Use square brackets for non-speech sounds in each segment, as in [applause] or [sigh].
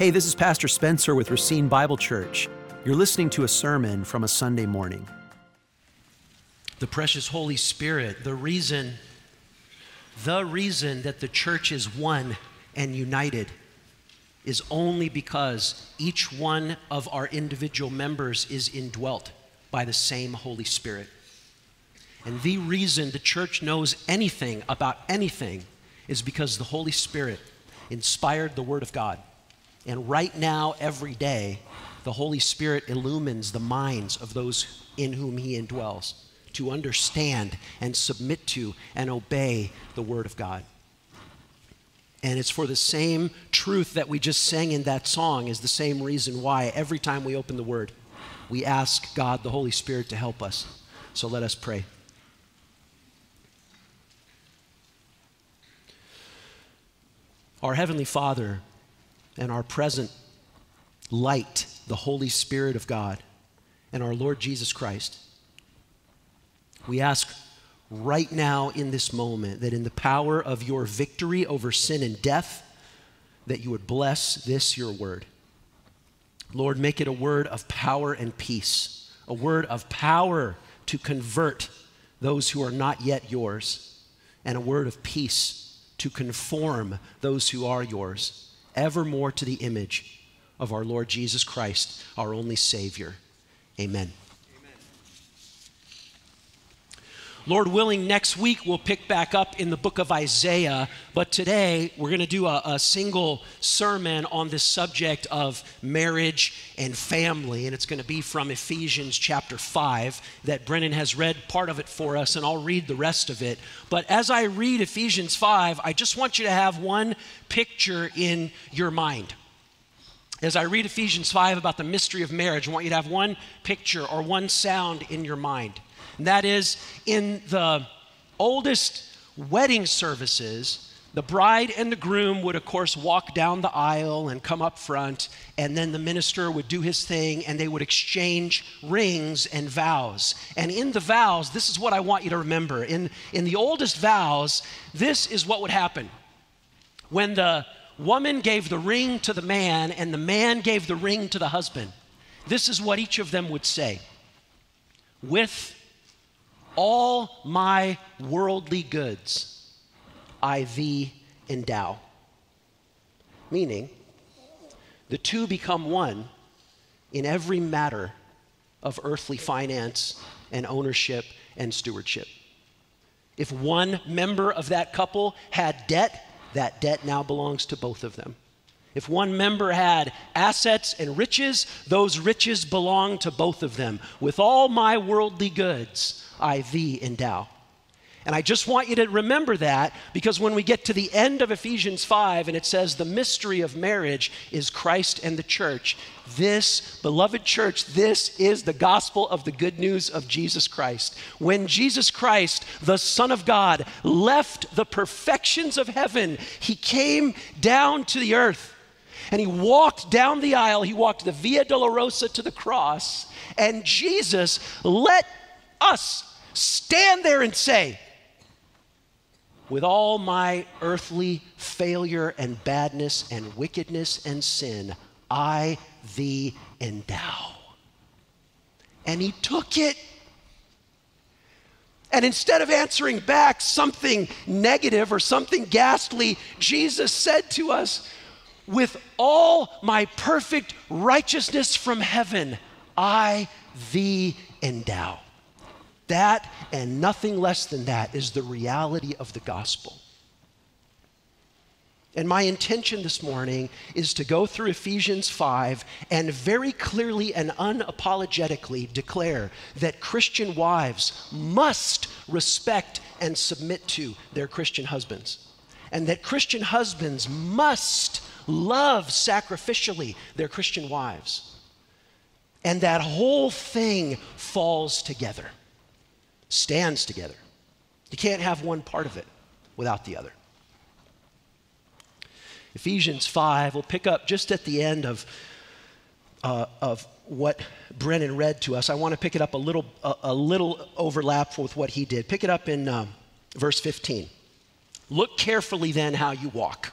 Hey, this is Pastor Spencer with Racine Bible Church. You're listening to a sermon from a Sunday morning. The precious Holy Spirit, the reason, the reason that the church is one and united is only because each one of our individual members is indwelt by the same Holy Spirit. And the reason the church knows anything about anything is because the Holy Spirit inspired the Word of God. And right now, every day, the Holy Spirit illumines the minds of those in whom He indwells to understand and submit to and obey the Word of God. And it's for the same truth that we just sang in that song, is the same reason why every time we open the Word, we ask God, the Holy Spirit, to help us. So let us pray. Our Heavenly Father and our present light, the Holy Spirit of God, and our Lord Jesus Christ, we ask right now in this moment that in the power of your victory over sin and death, that you would bless this, your word. Lord, make it a word of power and peace, a word of power to convert those who are not yet yours, and a word of peace to conform those who are yours, evermore to the image of our Lord Jesus Christ, our only Savior. Amen. Lord willing, next week we'll pick back up in the book of Isaiah. But today we're going to do a, a, single sermon on this subject of marriage and family. And it's going to be from Ephesians chapter 5 that Brennan has read part of it for us, and I'll read the rest of it. But as I read Ephesians 5, I just want you to have one picture in your mind. As I read Ephesians 5 about the mystery of marriage, I want you to have one picture or one sound in your mind. And that is in the oldest wedding services, the bride and the groom would, of course, walk down the aisle and come up front, and then the minister would do his thing, and they would exchange rings and vows. And in the vows, this is what I want you to remember. In, in the oldest vows, this is what would happen. When the woman gave the ring to the man, and the man gave the ring to the husband, this is what each of them would say With all my worldly goods I thee endow. Meaning, the two become one in every matter of earthly finance and ownership and stewardship. If one member of that couple had debt, that debt now belongs to both of them. If one member had assets and riches, those riches belong to both of them. With all my worldly goods, I thee endow. And I just want you to remember that because when we get to the end of Ephesians 5 and it says the mystery of marriage is Christ and the church, this, beloved church, this is the gospel of the good news of Jesus Christ. When Jesus Christ, the Son of God, left the perfections of heaven, he came down to the earth and he walked down the aisle. He walked the Via Dolorosa to the cross, and Jesus let us stand there and say, with all my earthly failure and badness and wickedness and sin, I thee endow. And he took it. And instead of answering back something negative or something ghastly, Jesus said to us, With all my perfect righteousness from heaven, I thee endow. That and nothing less than that is the reality of the gospel. And my intention this morning is to go through Ephesians 5 and very clearly and unapologetically declare that Christian wives must respect and submit to their Christian husbands. And that Christian husbands must love sacrificially their Christian wives. And that whole thing falls together stands together. You can't have one part of it without the other. Ephesians 5, we'll pick up just at the end of, uh, of what Brennan read to us. I want to pick it up a little, a, a little overlap with what he did. Pick it up in um, verse 15. Look carefully then how you walk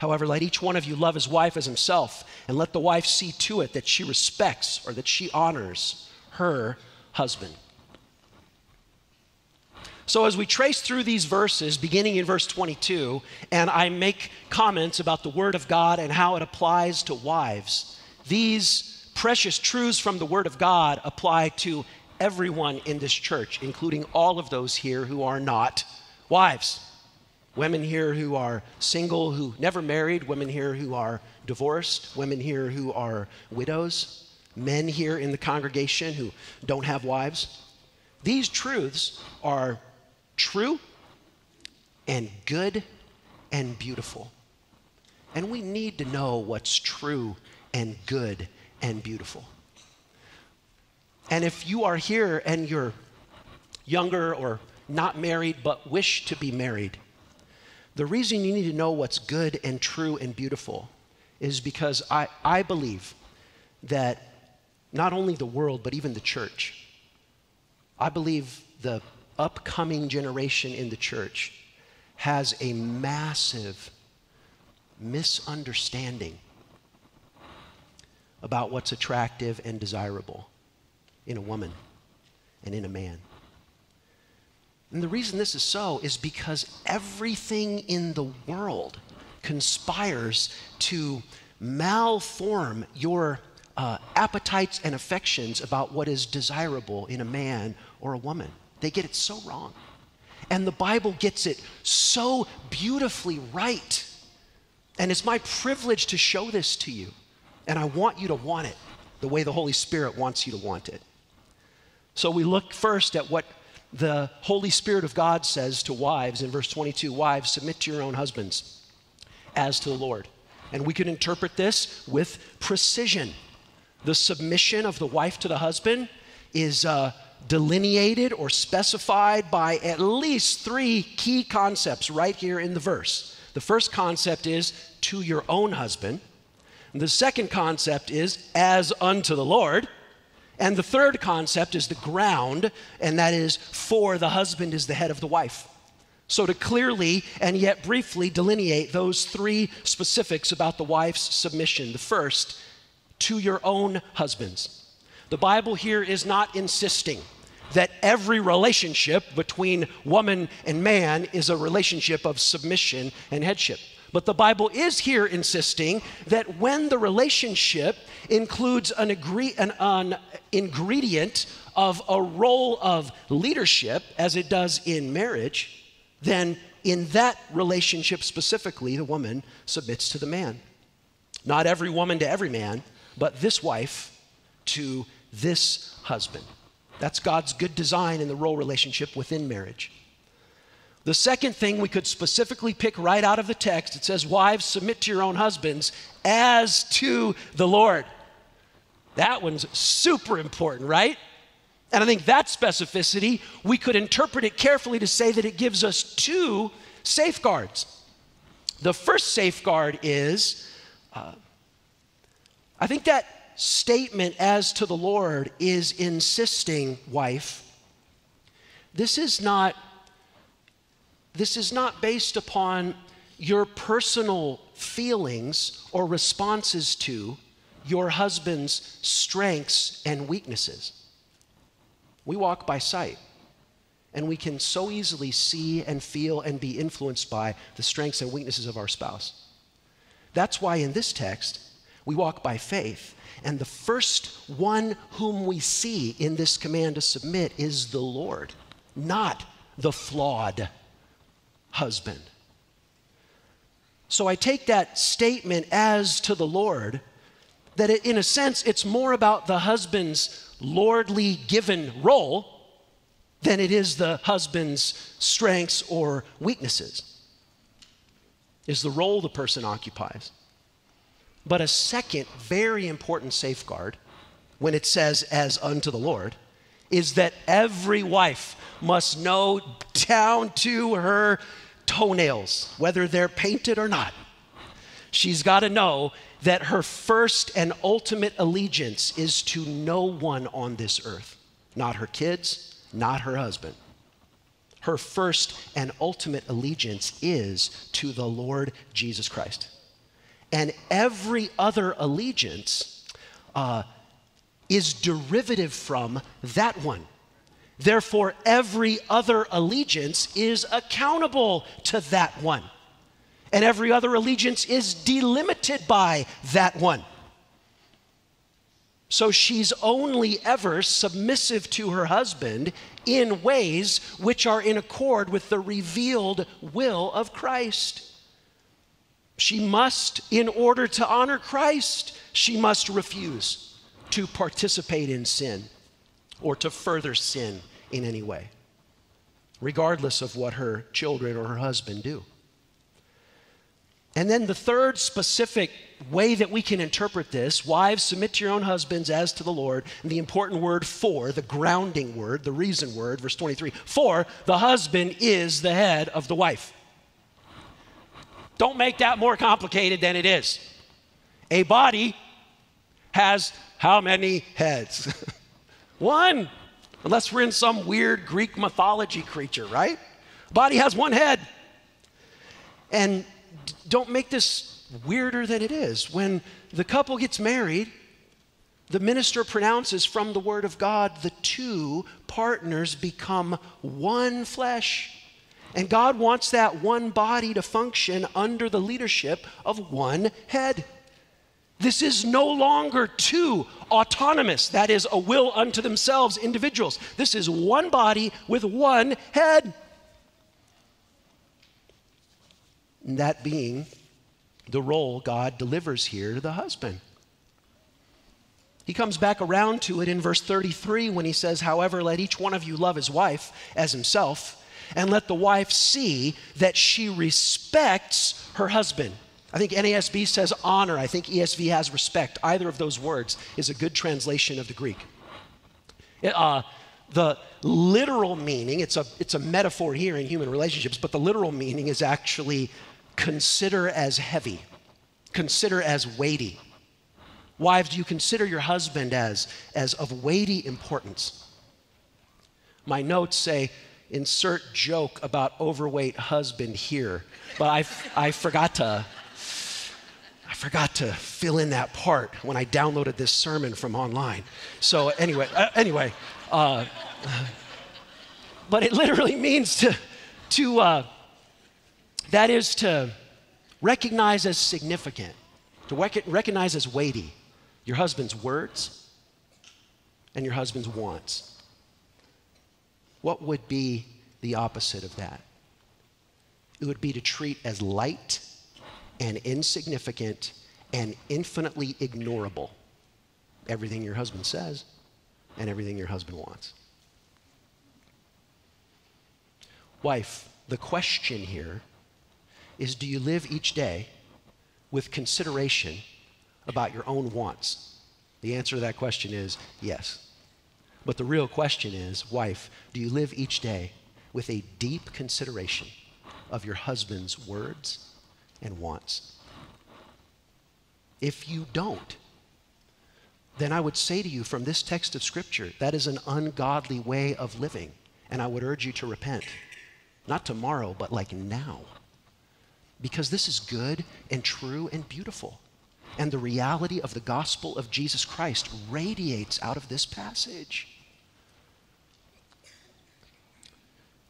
However, let each one of you love his wife as himself, and let the wife see to it that she respects or that she honors her husband. So, as we trace through these verses, beginning in verse 22, and I make comments about the Word of God and how it applies to wives, these precious truths from the Word of God apply to everyone in this church, including all of those here who are not wives women here who are single, who never married, women here who are divorced, women here who are widows, men here in the congregation who don't have wives. These truths are true and good and beautiful. And we need to know what's true and good and beautiful. And if you are here and you're younger or not married but wish to be married, the reason you need to know what's good and true and beautiful is because I, I believe that not only the world, but even the church, I believe the upcoming generation in the church has a massive misunderstanding about what's attractive and desirable in a woman and in a man. And the reason this is so is because everything in the world conspires to malform your uh, appetites and affections about what is desirable in a man or a woman. They get it so wrong. And the Bible gets it so beautifully right. And it's my privilege to show this to you. And I want you to want it the way the Holy Spirit wants you to want it. So we look first at what the Holy Spirit of God says to wives in verse 22 Wives, submit to your own husbands as to the Lord. And we can interpret this with precision. The submission of the wife to the husband is uh, delineated or specified by at least three key concepts right here in the verse. The first concept is to your own husband. The second concept is as unto the Lord. And the third concept is the ground, and that is for the husband is the head of the wife. So, to clearly and yet briefly delineate those three specifics about the wife's submission. The first, to your own husbands. The Bible here is not insisting that every relationship between woman and man is a relationship of submission and headship. But the Bible is here insisting that when the relationship includes an, agree, an, an ingredient of a role of leadership, as it does in marriage, then in that relationship specifically, the woman submits to the man. Not every woman to every man, but this wife to this husband. That's God's good design in the role relationship within marriage. The second thing we could specifically pick right out of the text it says, Wives, submit to your own husbands as to the Lord. That one's super important, right? And I think that specificity, we could interpret it carefully to say that it gives us two safeguards. The first safeguard is uh, I think that statement as to the Lord is insisting, wife, this is not this is not based upon your personal feelings or responses to your husband's strengths and weaknesses. We walk by sight, and we can so easily see and feel and be influenced by the strengths and weaknesses of our spouse. That's why in this text, we walk by faith. And the first one whom we see in this command to submit is the Lord, not the flawed husband. So I take that statement as to the Lord, that it, in a sense, it's more about the husband's lordly given role than it is the husband's strengths or weaknesses, is the role the person occupies. But a second very important safeguard, when it says, as unto the Lord, is that every wife must know down to her toenails, whether they're painted or not. She's got to know that her first and ultimate allegiance is to no one on this earth, not her kids, not her husband. Her first and ultimate allegiance is to the Lord Jesus Christ. And every other allegiance uh, is derivative from that one. Therefore, every other allegiance is accountable to that one. And every other allegiance is delimited by that one. So she's only ever submissive to her husband in ways which are in accord with the revealed will of Christ. She must, in order to honor Christ, she must refuse to participate in sin or to further sin in any way, regardless of what her children or her husband do. And then the third specific way that we can interpret this wives, submit to your own husbands as to the Lord. And the important word for, the grounding word, the reason word, verse 23 for the husband is the head of the wife. Don't make that more complicated than it is. A body has how many heads? [laughs] One unless we're in some weird Greek mythology creature, right? Body has one head. And don't make this weirder than it is. When the couple gets married, the minister pronounces from the Word of God, the two partners become one flesh. And God wants that one body to function under the leadership of one head. This is no longer two autonomous, that is, a will unto themselves individuals. This is one body with one head. And that being the role God delivers here to the husband. He comes back around to it in verse 33 when he says, However, let each one of you love his wife as himself, and let the wife see that she respects her husband. I think NASB says honor. I think ESV has respect. Either of those words is a good translation of the Greek. Uh, the literal meaning, it's a, it's a metaphor here in human relationships, but the literal meaning is actually consider as heavy, consider as weighty. Wives, do you consider your husband as, as of weighty importance? My notes say, insert joke about overweight husband here, but I, I forgot to I forgot to fill in that part when I downloaded this sermon from online. So anyway, uh, anyway, uh, but it literally means to, to uh, that is to recognize as significant, to rec- recognize as weighty your husband's words and your husband's wants. What would be the opposite of that? It would be to treat as light and insignificant and infinitely ignorable everything your husband says and everything your husband wants. Wife, the question here is do you live each day with consideration about your own wants? The answer to that question is yes. But the real question is wife, do you live each day with a deep consideration of your husband's words and wants? If you don't, then I would say to you from this text of Scripture, that is an ungodly way of living. And I would urge you to repent. Not tomorrow, but like now. Because this is good and true and beautiful. And the reality of the gospel of Jesus Christ radiates out of this passage.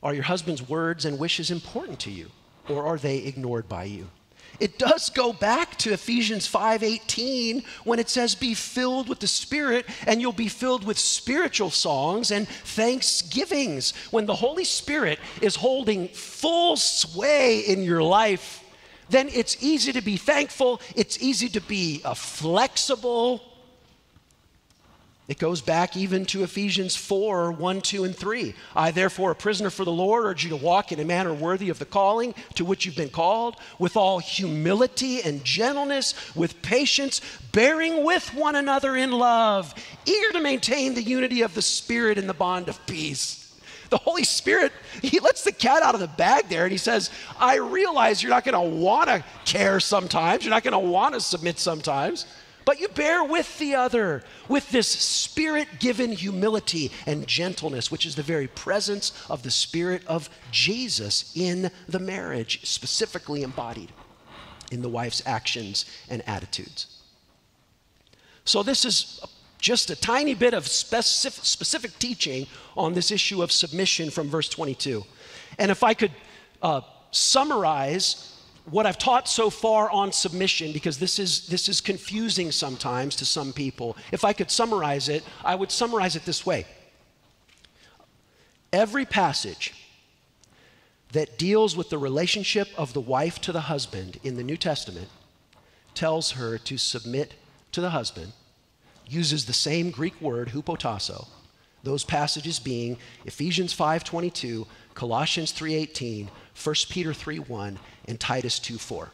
Are your husband's words and wishes important to you, or are they ignored by you? It does go back to Ephesians 5:18 when it says be filled with the spirit and you'll be filled with spiritual songs and thanksgivings. When the Holy Spirit is holding full sway in your life, then it's easy to be thankful, it's easy to be uh, flexible, it goes back even to Ephesians 4 1, 2, and 3. I, therefore, a prisoner for the Lord, urge you to walk in a manner worthy of the calling to which you've been called, with all humility and gentleness, with patience, bearing with one another in love, eager to maintain the unity of the Spirit in the bond of peace. The Holy Spirit, He lets the cat out of the bag there and He says, I realize you're not going to want to care sometimes, you're not going to want to submit sometimes. But you bear with the other with this spirit given humility and gentleness, which is the very presence of the Spirit of Jesus in the marriage, specifically embodied in the wife's actions and attitudes. So, this is just a tiny bit of specific, specific teaching on this issue of submission from verse 22. And if I could uh, summarize what I've taught so far on submission, because this is, this is confusing sometimes to some people, if I could summarize it, I would summarize it this way. Every passage that deals with the relationship of the wife to the husband in the New Testament tells her to submit to the husband, uses the same Greek word, hupotasso, those passages being Ephesians 5:22, Colossians 3:18, 1 Peter 3:1, and Titus 2:4.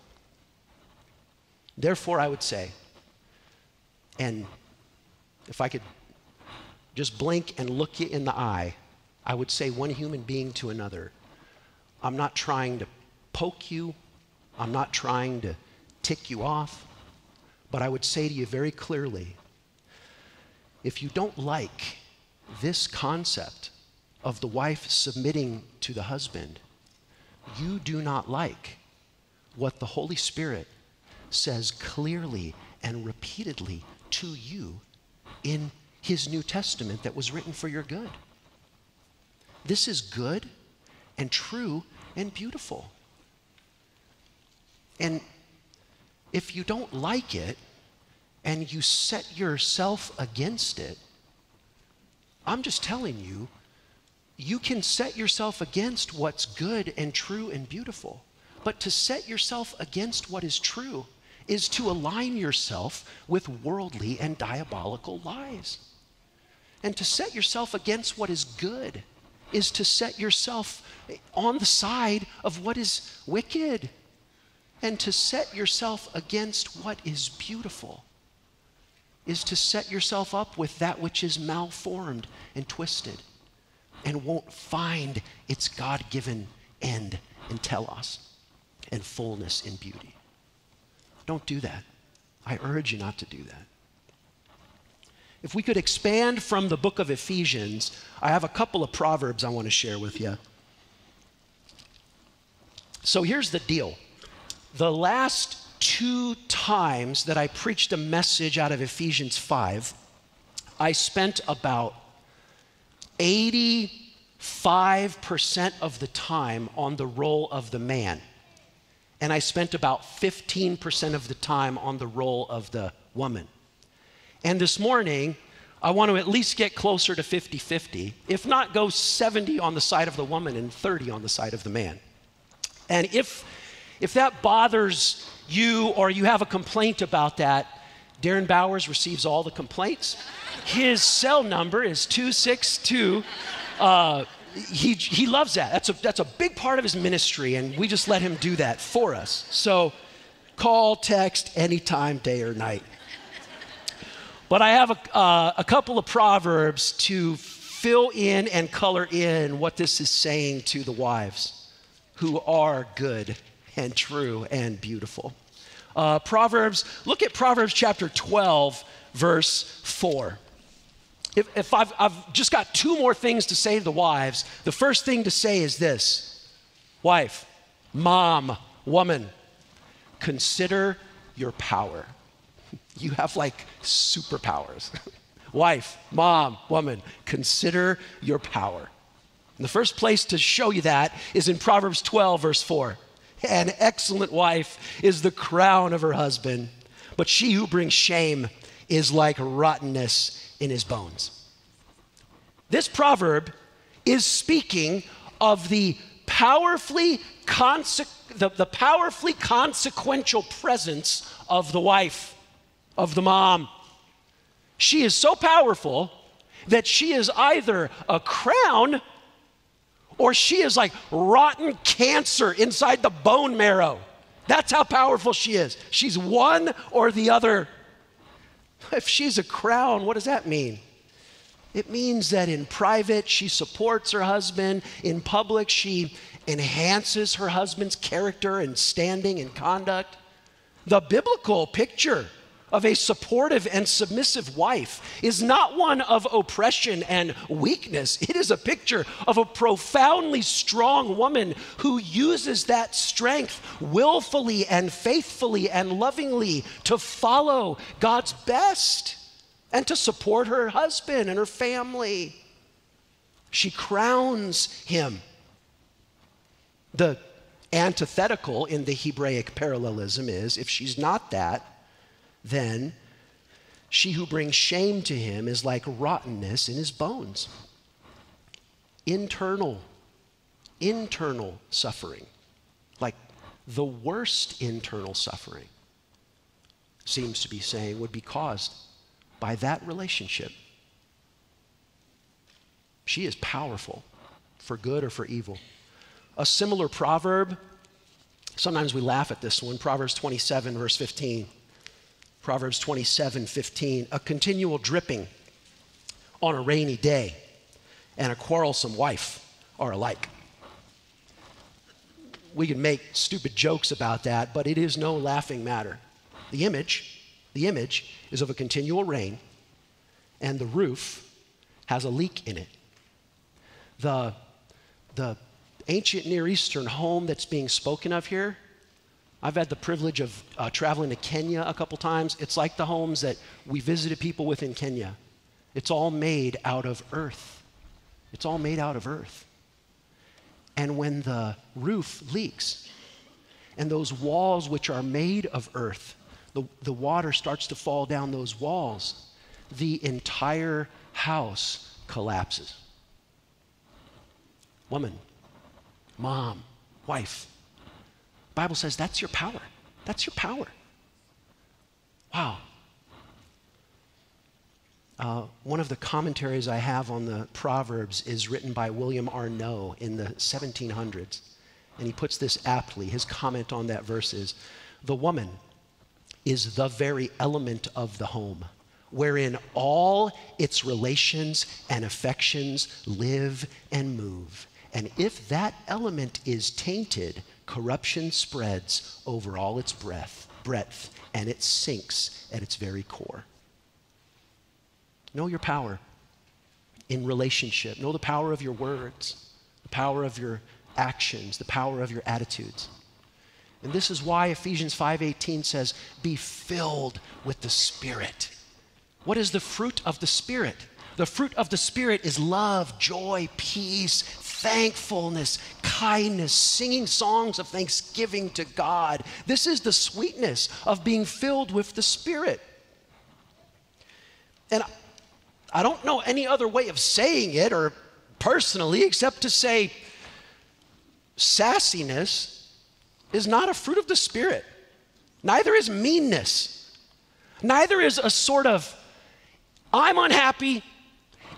Therefore, I would say, and if I could just blink and look you in the eye, I would say one human being to another, I'm not trying to poke you, I'm not trying to tick you off, but I would say to you very clearly if you don't like this concept of the wife submitting to the husband, you do not like what the Holy Spirit says clearly and repeatedly to you in his New Testament that was written for your good. This is good and true and beautiful. And if you don't like it and you set yourself against it, I'm just telling you, you can set yourself against what's good and true and beautiful. But to set yourself against what is true is to align yourself with worldly and diabolical lies. And to set yourself against what is good is to set yourself on the side of what is wicked. And to set yourself against what is beautiful is to set yourself up with that which is malformed and twisted and won't find its God given end and telos and fullness in beauty. Don't do that. I urge you not to do that. If we could expand from the book of Ephesians, I have a couple of proverbs I want to share with you. So here's the deal the last two times that I preached a message out of Ephesians 5, I spent about 85% of the time on the role of the man and I spent about 15% of the time on the role of the woman. And this morning, I want to at least get closer to 50 50, if not go 70 on the side of the woman and 30 on the side of the man. And if, if that bothers you or you have a complaint about that, Darren Bowers receives all the complaints. His cell number is 262 uh, he, he loves that. That's a, that's a big part of his ministry, and we just let him do that for us. So call, text, anytime, day or night. But I have a, uh, a couple of proverbs to fill in and color in what this is saying to the wives who are good and true and beautiful. Uh, Proverbs, look at Proverbs chapter 12, verse 4. If, if I've, I've just got two more things to say to the wives, the first thing to say is this Wife, mom, woman, consider your power. [laughs] You have like superpowers. [laughs] Wife, mom, woman, consider your power. And the first place to show you that is in Proverbs 12, verse 4. An excellent wife is the crown of her husband, but she who brings shame is like rottenness in his bones. This proverb is speaking of the powerfully, conse- the, the powerfully consequential presence of the wife, of the mom. She is so powerful that she is either a crown or she is like rotten cancer inside the bone marrow. That's how powerful she is. She's one or the other. If she's a crown, what does that mean? It means that in private, she supports her husband. In public, she enhances her husband's character and standing and conduct. The biblical picture of a supportive and submissive wife is not one of oppression and weakness. It is a picture of a profoundly strong woman who uses that strength willfully and faithfully and lovingly to follow God's best and to support her husband and her family. She crowns him. The antithetical in the Hebraic parallelism is if she's not that, then she who brings shame to him is like rottenness in his bones. Internal, internal suffering, like the worst internal suffering, seems to be saying would be caused by that relationship. She is powerful for good or for evil. A similar proverb, sometimes we laugh at this one, Proverbs 27, verse 15. Proverbs 27 15. A continual dripping on a rainy day and a quarrelsome wife are alike. We can make stupid jokes about that, but it is no laughing matter. The image, the image is of a continual rain, and the roof has a leak in it. The, the ancient Near Eastern home that's being spoken of here I've had the privilege of uh, traveling to Kenya a couple times. It's like the homes that we visited people with in Kenya. It's all made out of earth. It's all made out of earth. And when the roof leaks, and those walls, which are made of earth, the, the water starts to fall down those walls, the entire house collapses. Woman, mom, wife, Bible says that's your power. That's your power. Wow. Uh, one of the commentaries I have on the Proverbs is written by William Arnot in the 1700s. And he puts this aptly. His comment on that verse is The woman is the very element of the home, wherein all its relations and affections live and move. And if that element is tainted, corruption spreads over all its breadth, breadth, and it sinks at its very core. Know your power in relationship. Know the power of your words, the power of your actions, the power of your attitudes. And this is why Ephesians 5:18 says, "Be filled with the Spirit." What is the fruit of the Spirit? The fruit of the Spirit is love, joy, peace, thankfulness, kindness, singing songs of thanksgiving to God. This is the sweetness of being filled with the Spirit. And I don't know any other way of saying it or personally except to say sassiness is not a fruit of the Spirit. Neither is meanness. Neither is a sort of, I'm unhappy,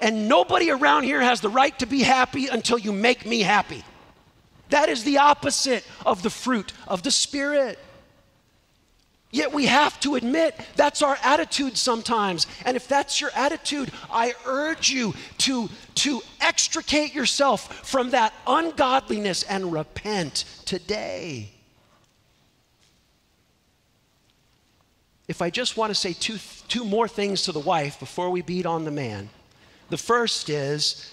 and nobody around here has the right to be happy until you make me happy. That is the opposite of the fruit of the Spirit. Yet we have to admit that's our attitude sometimes. And if that's your attitude, I urge you to, to extricate yourself from that ungodliness and repent today. If I just want to say two, two more things to the wife before we beat on the man, the first is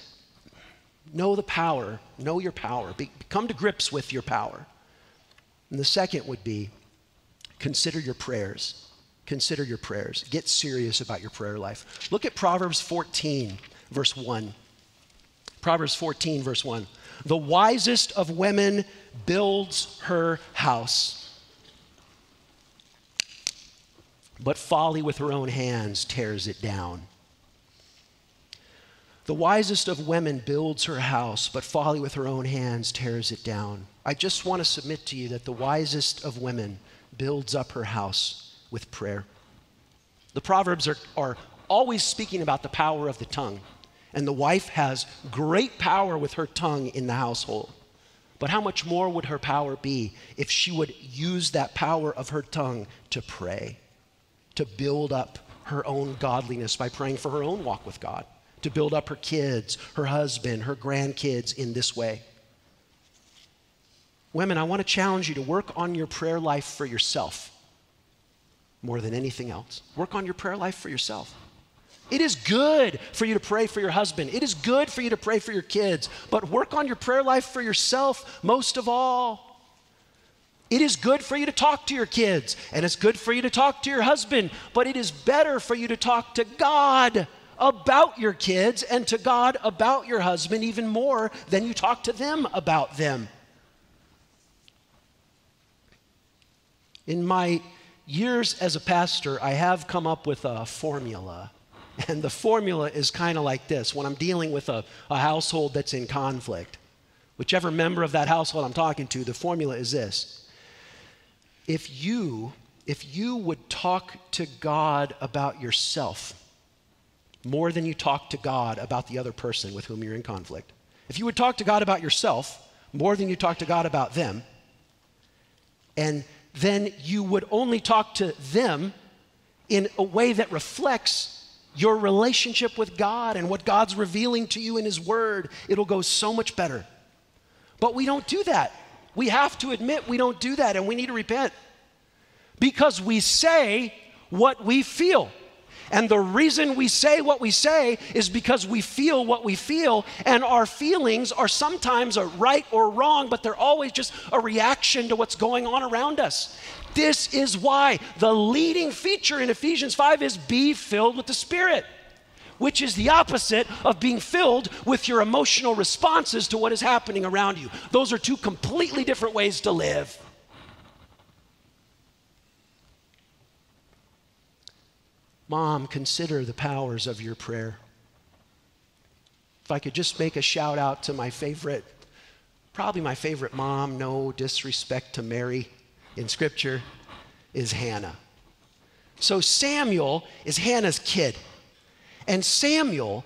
know the power, know your power, Be, come to grips with your power. And the second would be consider your prayers. Consider your prayers. Get serious about your prayer life. Look at Proverbs 14, verse 1. Proverbs 14, verse 1. The wisest of women builds her house, but folly with her own hands tears it down. The wisest of women builds her house, but folly with her own hands tears it down. I just want to submit to you that the wisest of women builds up her house with prayer. The Proverbs are, are always speaking about the power of the tongue, and the wife has great power with her tongue in the household. But how much more would her power be if she would use that power of her tongue to pray, to build up her own godliness by praying for her own walk with God, to build up her kids, her husband, her grandkids in this way? Women, I want to challenge you to work on your prayer life for yourself more than anything else. Work on your prayer life for yourself. It is good for you to pray for your husband. It is good for you to pray for your kids, but work on your prayer life for yourself most of all. It is good for you to talk to your kids, and it's good for you to talk to your husband, but it is better for you to talk to God about your kids and to God about your husband even more than you talk to them about them. In my years as a pastor, I have come up with a formula. And the formula is kind of like this when I'm dealing with a, a household that's in conflict. Whichever member of that household I'm talking to, the formula is this. If you, if you would talk to God about yourself more than you talk to God about the other person with whom you're in conflict, if you would talk to God about yourself more than you talk to God about them, and then you would only talk to them in a way that reflects your relationship with God and what God's revealing to you in His Word. It'll go so much better. But we don't do that. We have to admit we don't do that and we need to repent because we say what we feel. And the reason we say what we say is because we feel what we feel, and our feelings are sometimes a right or wrong, but they're always just a reaction to what's going on around us. This is why the leading feature in Ephesians 5 is be filled with the Spirit, which is the opposite of being filled with your emotional responses to what is happening around you. Those are two completely different ways to live. Mom, consider the powers of your prayer. If I could just make a shout out to my favorite, probably my favorite mom, no disrespect to Mary in Scripture, is Hannah. So Samuel is Hannah's kid. And Samuel,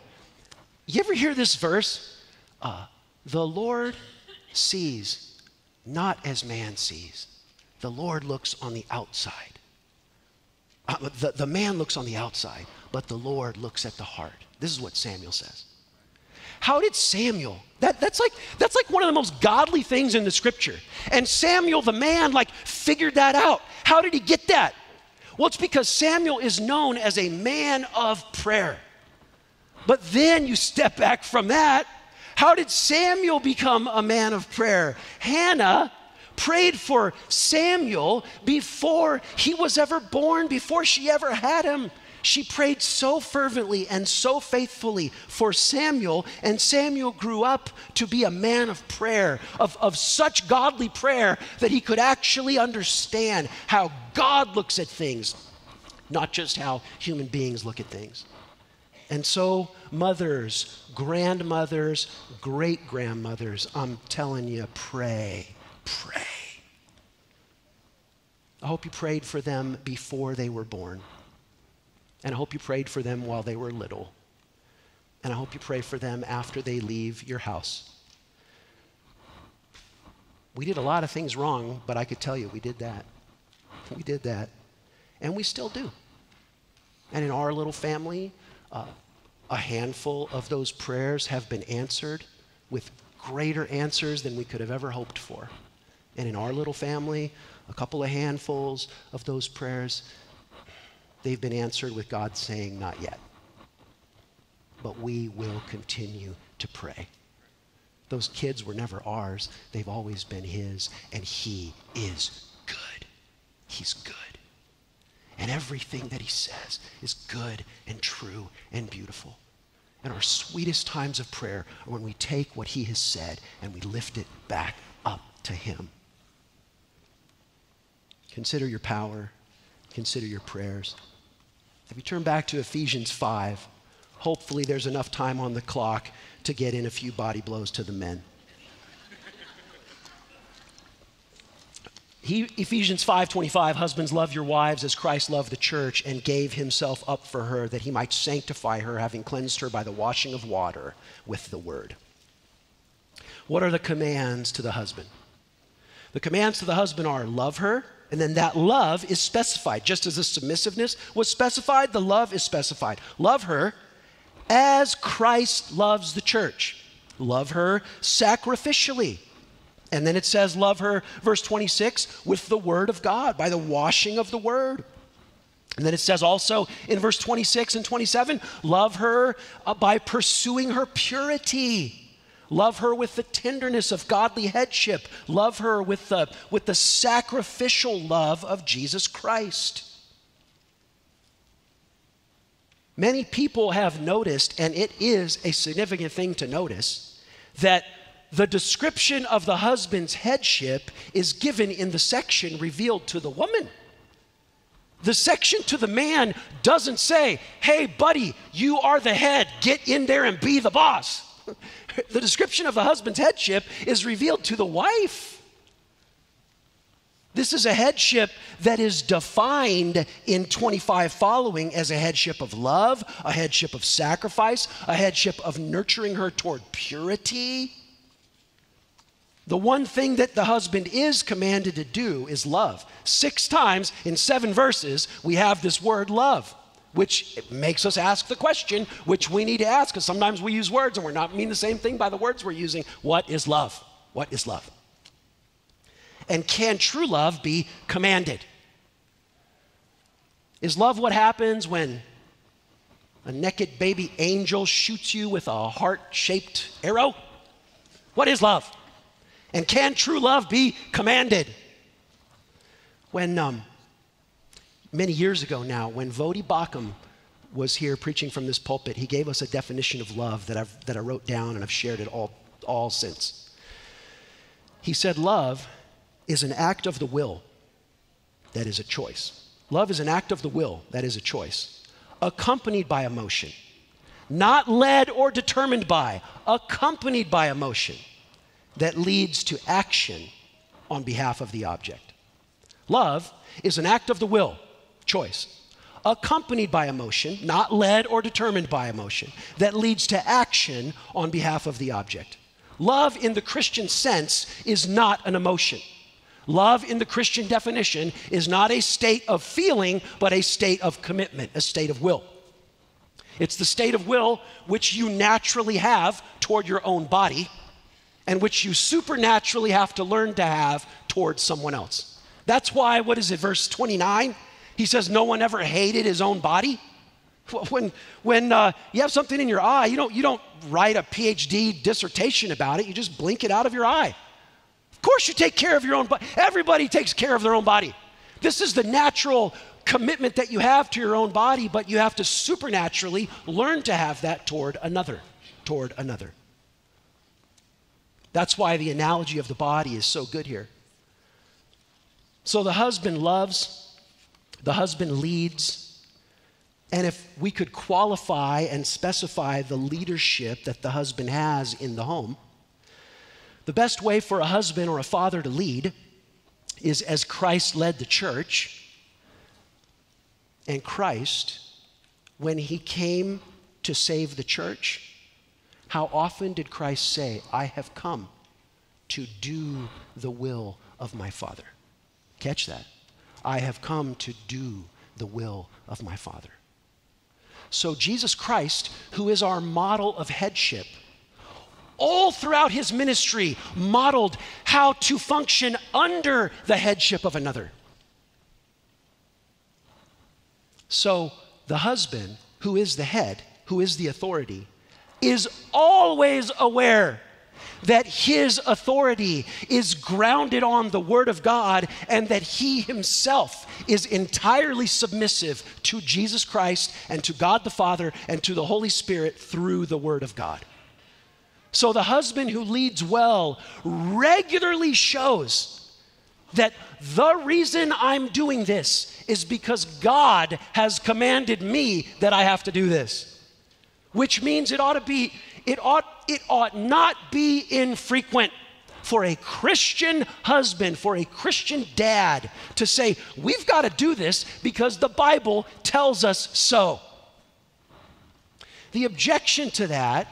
you ever hear this verse? Uh, the Lord sees not as man sees, the Lord looks on the outside. Uh, the, the man looks on the outside, but the Lord looks at the heart. This is what Samuel says. How did Samuel? That, that's like that's like one of the most godly things in the scripture. And Samuel, the man, like figured that out. How did he get that? Well, it's because Samuel is known as a man of prayer. But then you step back from that. How did Samuel become a man of prayer? Hannah prayed for Samuel before he was ever born, before she ever had him. She prayed so fervently and so faithfully for Samuel, and Samuel grew up to be a man of prayer, of, of such godly prayer that he could actually understand how God looks at things, not just how human beings look at things. And so, mothers, grandmothers, great grandmothers, I'm telling you, pray pray. I hope you prayed for them before they were born. And I hope you prayed for them while they were little. And I hope you pray for them after they leave your house. We did a lot of things wrong, but I could tell you we did that. We did that. And we still do. And in our little family, uh, a handful of those prayers have been answered with greater answers than we could have ever hoped for. And in our little family, a couple of handfuls of those prayers, they've been answered with God saying, Not yet. But we will continue to pray. Those kids were never ours, they've always been His, and He is good. He's good. And everything that He says is good and true and beautiful. And our sweetest times of prayer are when we take what He has said and we lift it back up to Him. Consider your power, consider your prayers. If you turn back to Ephesians 5, hopefully there's enough time on the clock to get in a few body blows to the men. He, Ephesians 5:25 husbands love your wives as Christ loved the church and gave himself up for her that he might sanctify her having cleansed her by the washing of water with the word. What are the commands to the husband? The commands to the husband are love her and then that love is specified just as the submissiveness was specified the love is specified. Love her as Christ loves the church. Love her sacrificially and then it says, Love her, verse 26, with the word of God, by the washing of the word. And then it says also in verse 26 and 27, Love her uh, by pursuing her purity. Love her with the tenderness of godly headship. Love her with the, with the sacrificial love of Jesus Christ. Many people have noticed, and it is a significant thing to notice, that the description of the husband's headship is given in the section revealed to the woman. The section to the man doesn't say, hey, buddy, you are the head, get in there and be the boss. [laughs] the description of the husband's headship is revealed to the wife. This is a headship that is defined in 25 following as a headship of love, a headship of sacrifice, a headship of nurturing her toward purity. The one thing that the husband is commanded to do is love. Six times in seven verses, we have this word love, which makes us ask the question, which we need to ask, because sometimes we use words and we're not mean the same thing by the words we're using. What is love? What is love? And can true love be commanded? Is love what happens when a naked baby angel shoots you with a heart shaped arrow? What is love? And can true love be commanded? When, um, many years ago now, when Voddie Baucham was here preaching from this pulpit, he gave us a definition of love that, I've, that I wrote down and I've shared it all, all since. He said, Love is an act of the will that is a choice. Love is an act of the will that is a choice, accompanied by emotion, not led or determined by, accompanied by emotion that leads to action on behalf of the object. Love is an act of the will, choice, accompanied by emotion, not led or determined by emotion, that leads to action on behalf of the object. Love in the Christian sense is not an emotion. Love in the Christian definition is not a state of feeling, but a state of commitment, a state of will. It's the state of will which you naturally have toward your own body and which you supernaturally have to learn to have towards someone else. That's why, what is it, verse 29? He says, No one ever hated his own body. When, when uh, you have something in your eye, you don't, you don't write a PhD dissertation about it, you just blink it out of your eye. Of course, you take care of your own body. Everybody takes care of their own body. This is the natural commitment that you have to your own body, but you have to supernaturally learn to have that toward another, toward another. That's why the analogy of the body is so good here. So the husband loves, the husband leads, and if we could qualify and specify the leadership that the husband has in the home, the best way for a husband or a father to lead is as Christ led the church. And Christ, when he came to save the church, how often did Christ say, I have come to do the will of my Father? Catch that. I have come to do the will of my Father. So, Jesus Christ, who is our model of headship, all throughout his ministry modeled how to function under the headship of another. So, the husband, who is the head, who is the authority, is always aware that his authority is grounded on the Word of God and that he himself is entirely submissive to Jesus Christ and to God the Father and to the Holy Spirit through the Word of God. So the husband who leads well regularly shows that the reason I'm doing this is because God has commanded me that I have to do this. Which means it ought to be, it ought, it ought not be infrequent for a Christian husband, for a Christian dad to say, We've got to do this because the Bible tells us so. The objection to that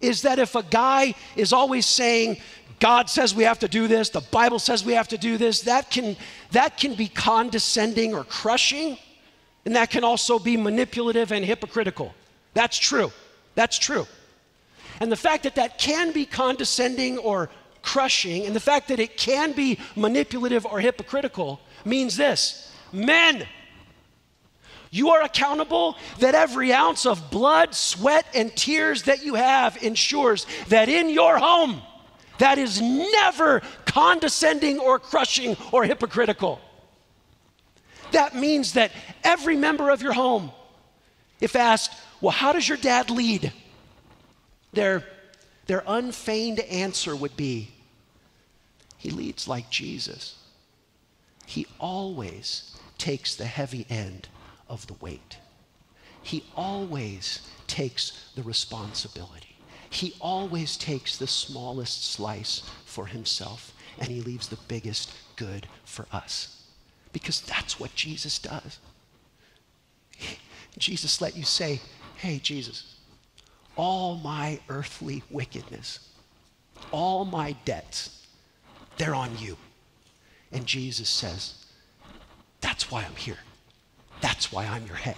is that if a guy is always saying, God says we have to do this, the Bible says we have to do this, that can, that can be condescending or crushing, and that can also be manipulative and hypocritical. That's true. That's true. And the fact that that can be condescending or crushing, and the fact that it can be manipulative or hypocritical means this men, you are accountable that every ounce of blood, sweat, and tears that you have ensures that in your home, that is never condescending or crushing or hypocritical. That means that every member of your home, if asked, Well, how does your dad lead? Their, their unfeigned answer would be, He leads like Jesus. He always takes the heavy end of the weight. He always takes the responsibility. He always takes the smallest slice for himself and he leaves the biggest good for us. Because that's what Jesus does. Jesus let you say, Hey, Jesus, all my earthly wickedness, all my debts, they're on you. And Jesus says, That's why I'm here. That's why I'm your head.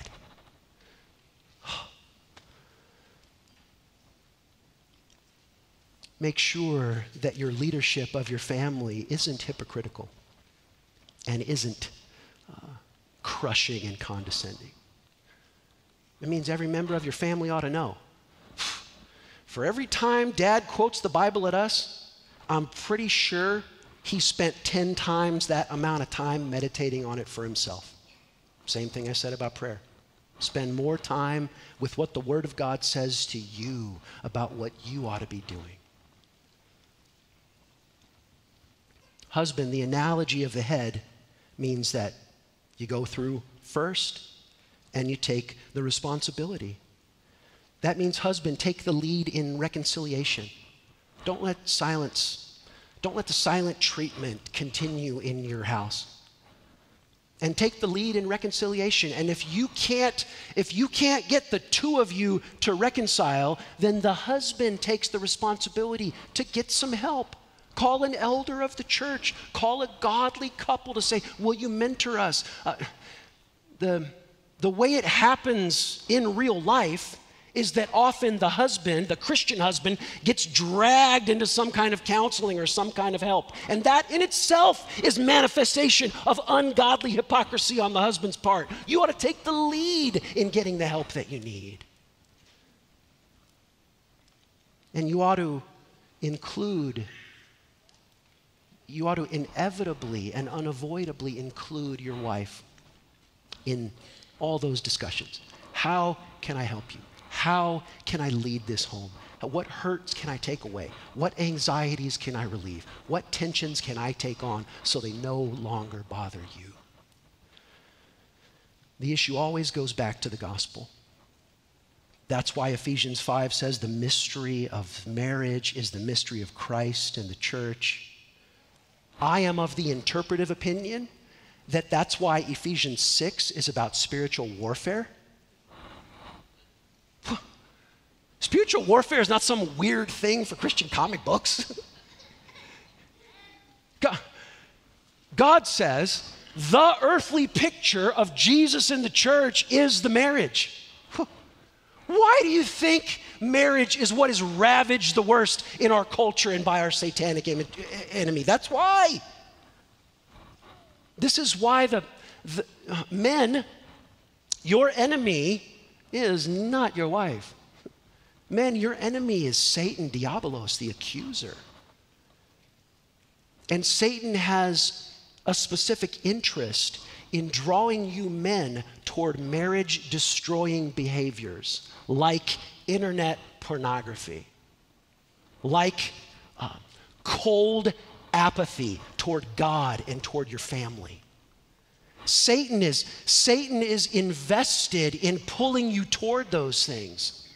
Make sure that your leadership of your family isn't hypocritical and isn't uh, crushing and condescending. It means every member of your family ought to know. For every time dad quotes the Bible at us, I'm pretty sure he spent 10 times that amount of time meditating on it for himself. Same thing I said about prayer. Spend more time with what the Word of God says to you about what you ought to be doing. Husband, the analogy of the head means that you go through first and you take the responsibility. That means, husband, take the lead in reconciliation. Don't let silence, don't let the silent treatment continue in your house. And take the lead in reconciliation. And if you can't if you can't get the two of you to reconcile then the husband takes the responsibility to get some help. Call an elder of the church. Call a godly couple to say will you mentor us? Uh, the the way it happens in real life is that often the husband, the Christian husband, gets dragged into some kind of counseling or some kind of help. And that in itself is manifestation of ungodly hypocrisy on the husband's part. You ought to take the lead in getting the help that you need. And you ought to include, you ought to inevitably and unavoidably include your wife in all those discussions. How can I help you? How can I lead this home? What hurts can I take away? What anxieties can I relieve? What tensions can I take on so they no longer bother you? The issue always goes back to the gospel. That's why Ephesians 5 says the mystery of marriage is the mystery of Christ and the church. I am of the interpretive opinion that that's why Ephesians 6 is about spiritual warfare Spiritual warfare is not some weird thing for Christian comic books. [laughs] God, God says the earthly picture of Jesus in the church is the marriage. Why do you think marriage is what has ravaged the worst in our culture and by our satanic enemy? That's why. This is why the, the uh, men, your enemy is not your wife. Men, your enemy is Satan, Diabolos, the accuser. And Satan has a specific interest in drawing you men toward marriage destroying behaviors like internet pornography, like uh, cold apathy toward God and toward your family. Satan is, Satan is invested in pulling you toward those things.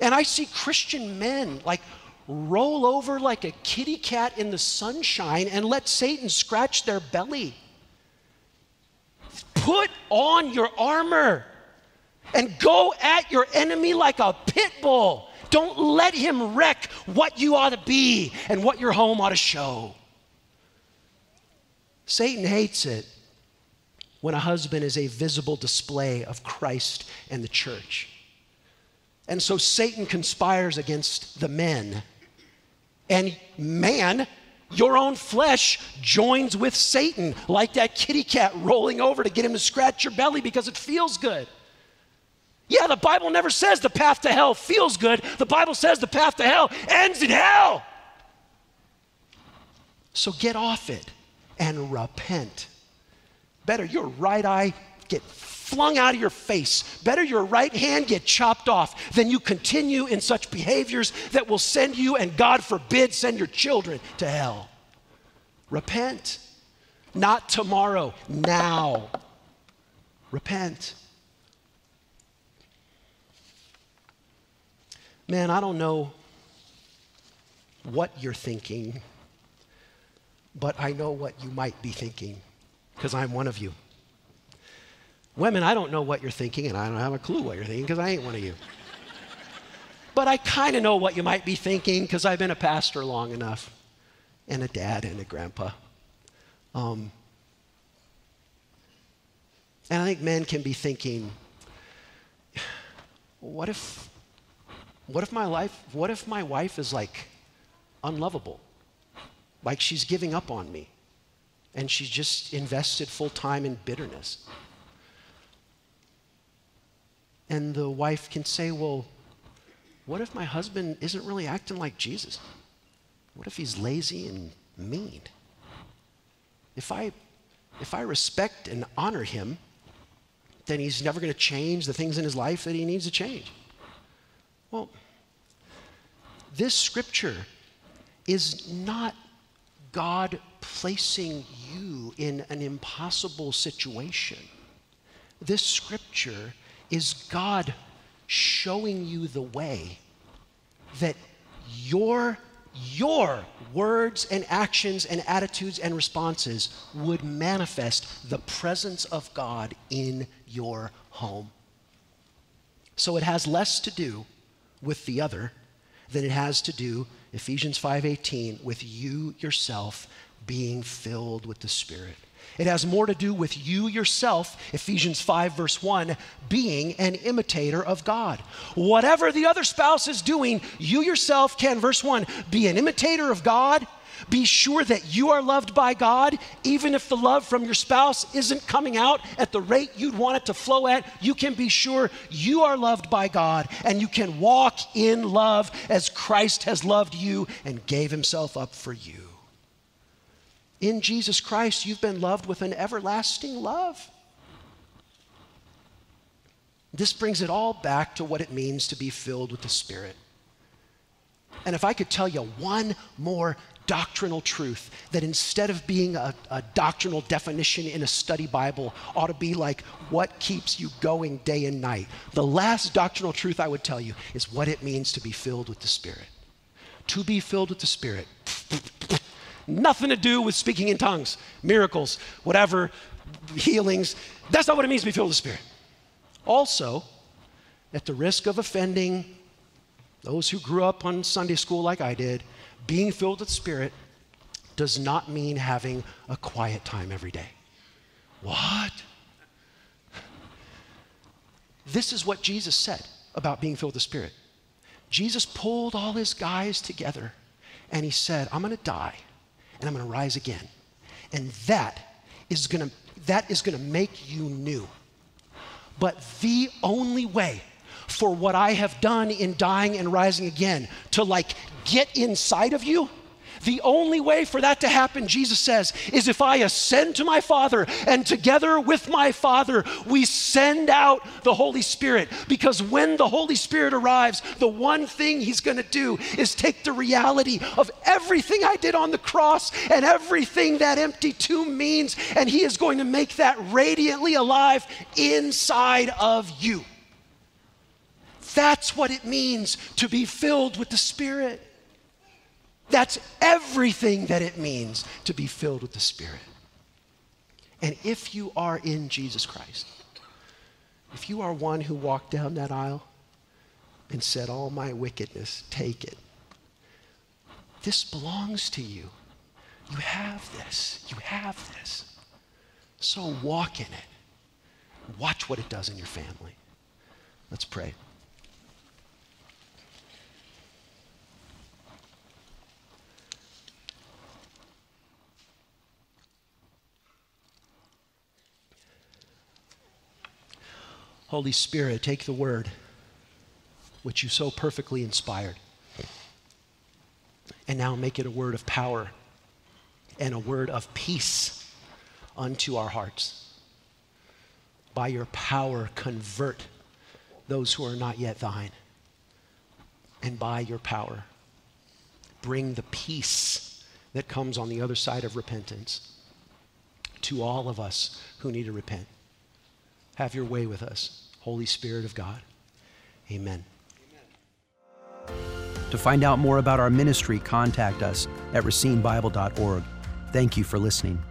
And I see Christian men like roll over like a kitty cat in the sunshine and let Satan scratch their belly. Put on your armor and go at your enemy like a pit bull. Don't let him wreck what you ought to be and what your home ought to show. Satan hates it when a husband is a visible display of Christ and the church. And so Satan conspires against the men and man, your own flesh joins with Satan, like that kitty cat rolling over to get him to scratch your belly because it feels good. Yeah, the Bible never says the path to hell feels good. The Bible says the path to hell ends in hell. So get off it and repent. Better your right eye get flung out of your face. Better your right hand get chopped off than you continue in such behaviors that will send you, and God forbid, send your children to hell. Repent. Not tomorrow, now. Repent. Man, I don't know what you're thinking, but I know what you might be thinking because I'm one of you. Women, I don't know what you're thinking, and I don't have a clue what you're thinking because I ain't one of you. but I kind of know what you might be thinking because I've been a pastor long enough, and a dad and a grandpa. Um, and I think men can be thinking, what if, what if my life, what if my wife is like unlovable? Like she's giving up on me and she's just invested full time in bitterness. And the wife can say, Well, what if my husband isn't really acting like Jesus? What if he's lazy and mean? If I, if I respect and honor him, then he's never going to change the things in his life that he needs to change. Well, this scripture is not God placing you in an impossible situation. This scripture is God showing you the way that your your words and actions and attitudes and responses would manifest the presence of God in your home. So it has less to do with the other than it has to do Ephesians 5:18 with you yourself being filled with the Spirit. It has more to do with you yourself, Ephesians 5, verse 1, being an imitator of God. Whatever the other spouse is doing, you yourself can, verse 1, be an imitator of God. Be sure that you are loved by God, even if the love from your spouse isn't coming out at the rate you'd want it to flow at. You can be sure you are loved by God and you can walk in love as Christ has loved you and gave himself up for you. In Jesus Christ, you've been loved with an everlasting love. This brings it all back to what it means to be filled with the Spirit. And if I could tell you one more doctrinal truth that instead of being a, a, doctrinal definition in a study Bible ought to be like what keeps you going day and night. The last doctrinal truth I would tell you is what it means to be filled with the Spirit. To be filled with the Spirit Nothing to do with speaking in tongues, miracles, whatever, healings. That's not what it means to be filled with the Spirit. Also, at the risk of offending those who grew up on Sunday school like I did, being filled with the Spirit does not mean having a quiet time every day. What? This is what Jesus said about being filled with the Spirit. Jesus pulled all his guys together and he said, I'm going to die and I'm going to rise again. And that is going to that is going to make you new. But the only way for what I have done in dying and rising again to like get inside of you the only way for that to happen, Jesus says, is if I ascend to my Father and together with my Father, we send out the Holy Spirit. Because when the Holy Spirit arrives, the one thing He's going to do is take the reality of everything I did on the cross and everything that empty tomb means, and He is going to make that radiantly alive inside of you. That's what it means to be filled with the Spirit. That's everything that it means to be filled with the Spirit. And if you are in Jesus Christ, if you are one who walked down that aisle and said, All my wickedness, take it, this belongs to you. You have this. You have this. So walk in it. Watch what it does in your family. Let's pray. Holy Spirit, take the word which you so perfectly inspired and now make it a word of power and a word of peace unto our hearts. By your power, convert those who are not yet thine. And by your power, bring the peace that comes on the other side of repentance to all of us who need to repent. Have your way with us, Holy Spirit of God. Amen. To find out more about our ministry, contact us at racinebible.org. Thank you for listening.